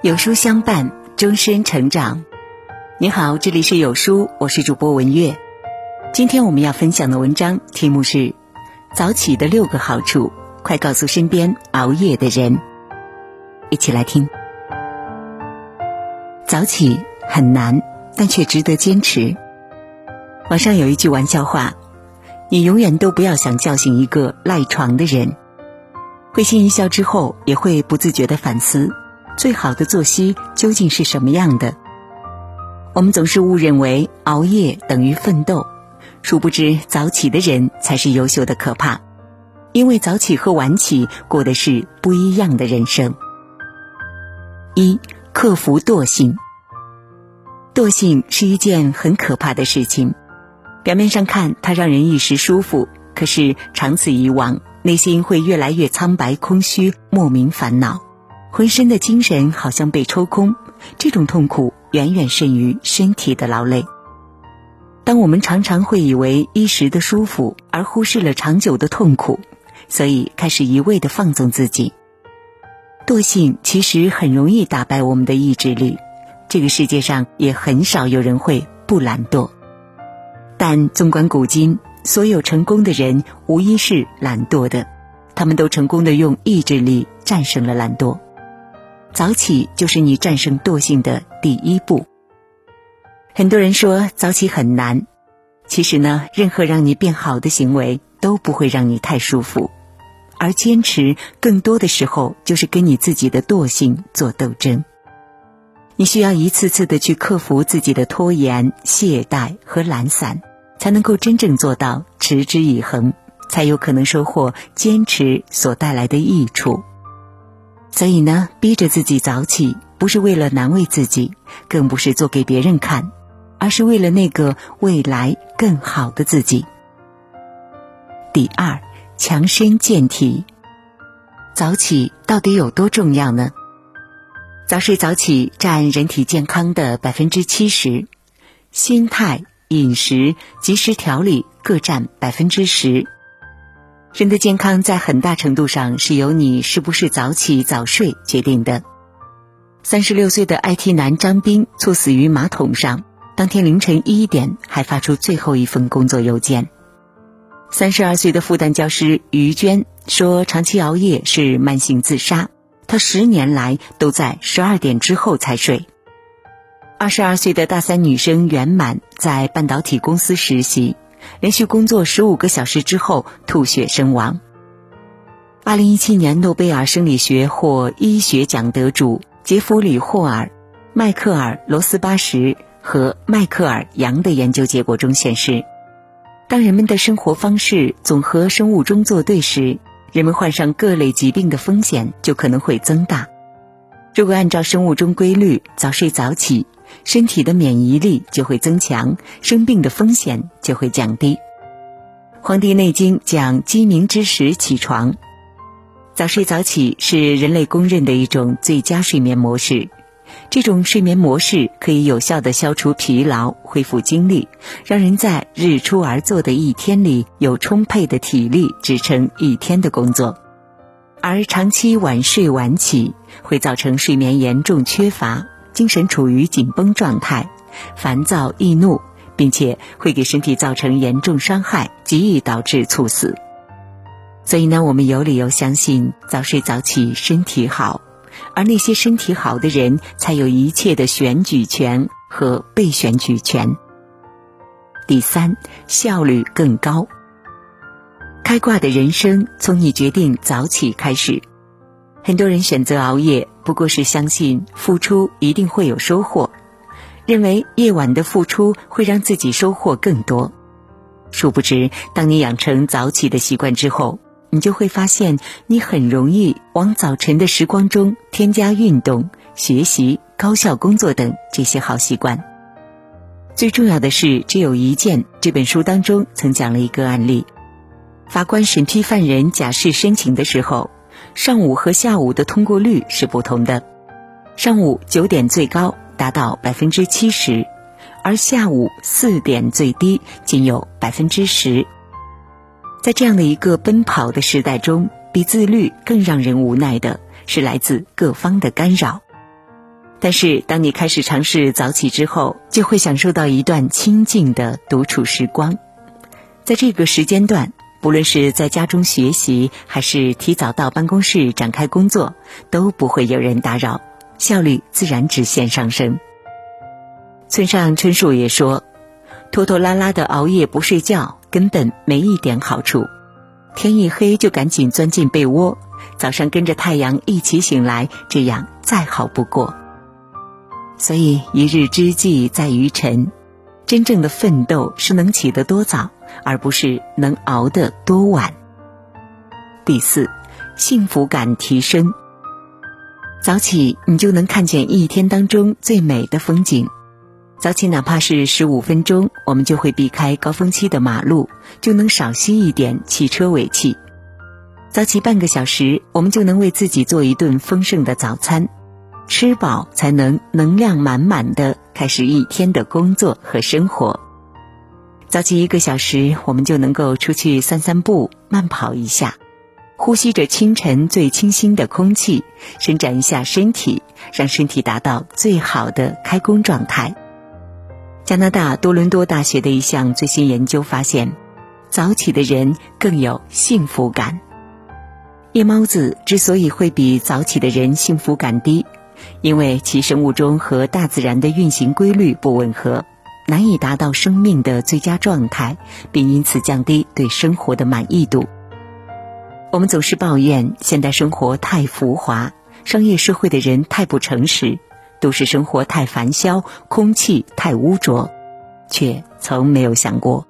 有书相伴，终身成长。你好，这里是有书，我是主播文月。今天我们要分享的文章题目是《早起的六个好处》，快告诉身边熬夜的人。一起来听。早起很难，但却值得坚持。网上有一句玩笑话：“你永远都不要想叫醒一个赖床的人。”会心一笑之后，也会不自觉的反思。最好的作息究竟是什么样的？我们总是误认为熬夜等于奋斗，殊不知早起的人才是优秀的可怕，因为早起和晚起过的是不一样的人生。一、克服惰性。惰性是一件很可怕的事情，表面上看它让人一时舒服，可是长此以往，内心会越来越苍白、空虚、莫名烦恼。浑身的精神好像被抽空，这种痛苦远远胜于身体的劳累。当我们常常会以为一时的舒服，而忽视了长久的痛苦，所以开始一味的放纵自己。惰性其实很容易打败我们的意志力，这个世界上也很少有人会不懒惰。但纵观古今，所有成功的人无一是懒惰的，他们都成功的用意志力战胜了懒惰。早起就是你战胜惰性的第一步。很多人说早起很难，其实呢，任何让你变好的行为都不会让你太舒服，而坚持更多的时候就是跟你自己的惰性做斗争。你需要一次次的去克服自己的拖延、懈怠和懒散，才能够真正做到持之以恒，才有可能收获坚持所带来的益处。所以呢，逼着自己早起，不是为了难为自己，更不是做给别人看，而是为了那个未来更好的自己。第二，强身健体。早起到底有多重要呢？早睡早起占人体健康的百分之七十，心态、饮食、及时调理各占百分之十。人的健康在很大程度上是由你是不是早起早睡决定的。三十六岁的 IT 男张斌猝死于马桶上，当天凌晨一点还发出最后一封工作邮件。三十二岁的复旦教师于娟说，长期熬夜是慢性自杀，她十年来都在十二点之后才睡。二十二岁的大三女生袁满在半导体公司实习。连续工作十五个小时之后吐血身亡。二零一七年诺贝尔生理学或医学奖得主杰弗里·霍尔、迈克尔·罗斯巴什和迈克尔·杨的研究结果中显示，当人们的生活方式总和生物钟作对时，人们患上各类疾病的风险就可能会增大。如果按照生物钟规律早睡早起。身体的免疫力就会增强，生病的风险就会降低。《黄帝内经》讲鸡鸣之时起床，早睡早起是人类公认的一种最佳睡眠模式。这种睡眠模式可以有效的消除疲劳，恢复精力，让人在日出而作的一天里有充沛的体力支撑一天的工作。而长期晚睡晚起会造成睡眠严重缺乏。精神处于紧绷状态，烦躁易怒，并且会给身体造成严重伤害，极易导致猝死。所以呢，我们有理由相信早睡早起身体好，而那些身体好的人才有一切的选举权和被选举权。第三，效率更高。开挂的人生从你决定早起开始。很多人选择熬夜，不过是相信付出一定会有收获，认为夜晚的付出会让自己收获更多。殊不知，当你养成早起的习惯之后，你就会发现，你很容易往早晨的时光中添加运动、学习、高效工作等这些好习惯。最重要的是，只有一件。这本书当中曾讲了一个案例：法官审批犯人假释申请的时候。上午和下午的通过率是不同的，上午九点最高达到百分之七十，而下午四点最低仅有百分之十。在这样的一个奔跑的时代中，比自律更让人无奈的是来自各方的干扰。但是当你开始尝试早起之后，就会享受到一段清静的独处时光。在这个时间段，不论是在家中学习，还是提早到办公室展开工作，都不会有人打扰，效率自然直线上升。村上春树也说：“拖拖拉拉的熬夜不睡觉，根本没一点好处。天一黑就赶紧钻进被窝，早上跟着太阳一起醒来，这样再好不过。”所以，一日之计在于晨，真正的奋斗是能起得多早，而不是能熬得多晚。第四，幸福感提升。早起，你就能看见一天当中最美的风景。早起哪怕是十五分钟，我们就会避开高峰期的马路，就能少吸一点汽车尾气。早起半个小时，我们就能为自己做一顿丰盛的早餐。吃饱才能能量满满的开始一天的工作和生活。早起一个小时，我们就能够出去散散步、慢跑一下，呼吸着清晨最清新的空气，伸展一下身体，让身体达到最好的开工状态。加拿大多伦多大学的一项最新研究发现，早起的人更有幸福感。夜猫子之所以会比早起的人幸福感低。因为其生物钟和大自然的运行规律不吻合，难以达到生命的最佳状态，并因此降低对生活的满意度。我们总是抱怨现代生活太浮华，商业社会的人太不诚实，都市生活太烦嚣，空气太污浊，却从没有想过，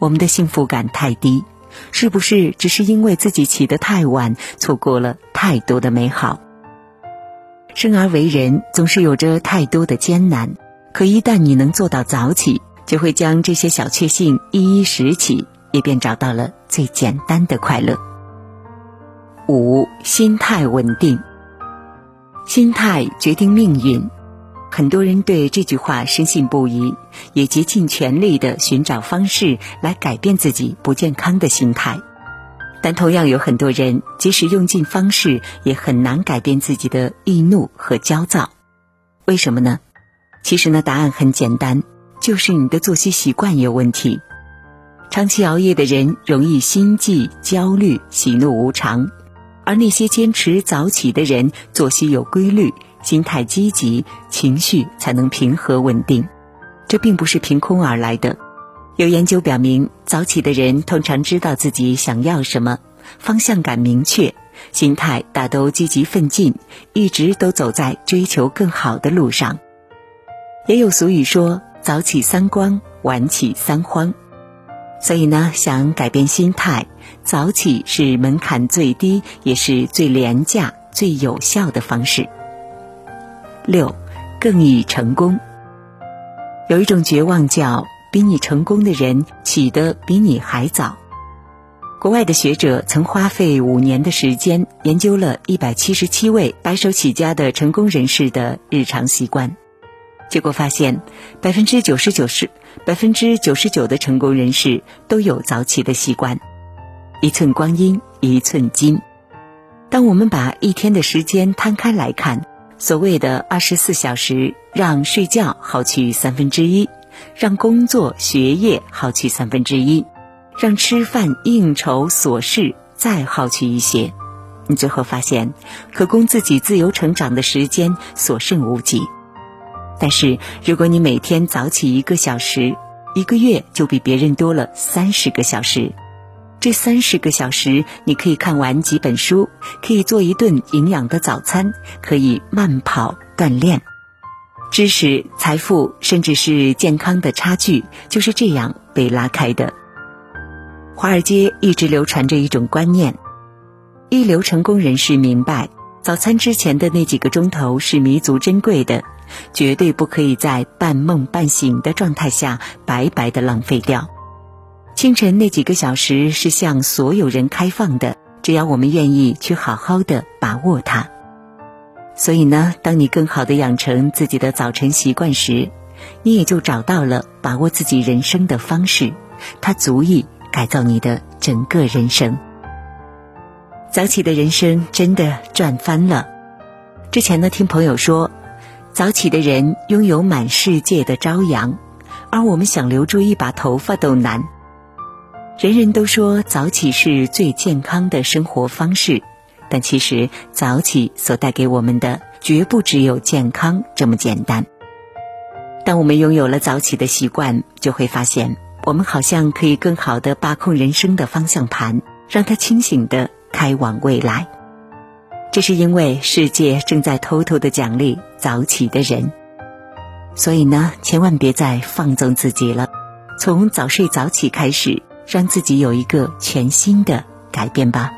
我们的幸福感太低，是不是只是因为自己起得太晚，错过了太多的美好？生而为人，总是有着太多的艰难。可一旦你能做到早起，就会将这些小确幸一一拾起，也便找到了最简单的快乐。五、心态稳定，心态决定命运。很多人对这句话深信不疑，也竭尽全力的寻找方式来改变自己不健康的心态。但同样有很多人，即使用尽方式，也很难改变自己的易怒和焦躁。为什么呢？其实呢，答案很简单，就是你的作息习惯有问题。长期熬夜的人容易心悸、焦虑、喜怒无常，而那些坚持早起的人，作息有规律，心态积极，情绪才能平和稳定。这并不是凭空而来的。有研究表明，早起的人通常知道自己想要什么，方向感明确，心态大都积极奋进，一直都走在追求更好的路上。也有俗语说：“早起三光，晚起三慌。”所以呢，想改变心态，早起是门槛最低，也是最廉价、最有效的方式。六，更易成功。有一种绝望叫。比你成功的人起得比你还早。国外的学者曾花费五年的时间研究了一百七十七位白手起家的成功人士的日常习惯，结果发现，百分之九十九是百分之九十九的成功人士都有早起的习惯。一寸光阴一寸金。当我们把一天的时间摊开来看，所谓的二十四小时，让睡觉耗去三分之一。让工作学业耗去三分之一，让吃饭应酬琐事再耗去一些，你最后发现，可供自己自由成长的时间所剩无几。但是，如果你每天早起一个小时，一个月就比别人多了三十个小时。这三十个小时，你可以看完几本书，可以做一顿营养的早餐，可以慢跑锻炼。知识、财富，甚至是健康的差距，就是这样被拉开的。华尔街一直流传着一种观念：一流成功人士明白，早餐之前的那几个钟头是弥足珍贵的，绝对不可以在半梦半醒的状态下白白的浪费掉。清晨那几个小时是向所有人开放的，只要我们愿意去好好的把握它。所以呢，当你更好的养成自己的早晨习惯时，你也就找到了把握自己人生的方式，它足以改造你的整个人生。早起的人生真的赚翻了。之前呢，听朋友说，早起的人拥有满世界的朝阳，而我们想留住一把头发都难。人人都说早起是最健康的生活方式，但其实早起所带给我们的绝不只有健康这么简单。当我们拥有了早起的习惯，就会发现我们好像可以更好的把控人生的方向盘，让它清醒的开往未来。这是因为世界正在偷偷的奖励早起的人，所以呢，千万别再放纵自己了。从早睡早起开始，让自己有一个全新的改变吧。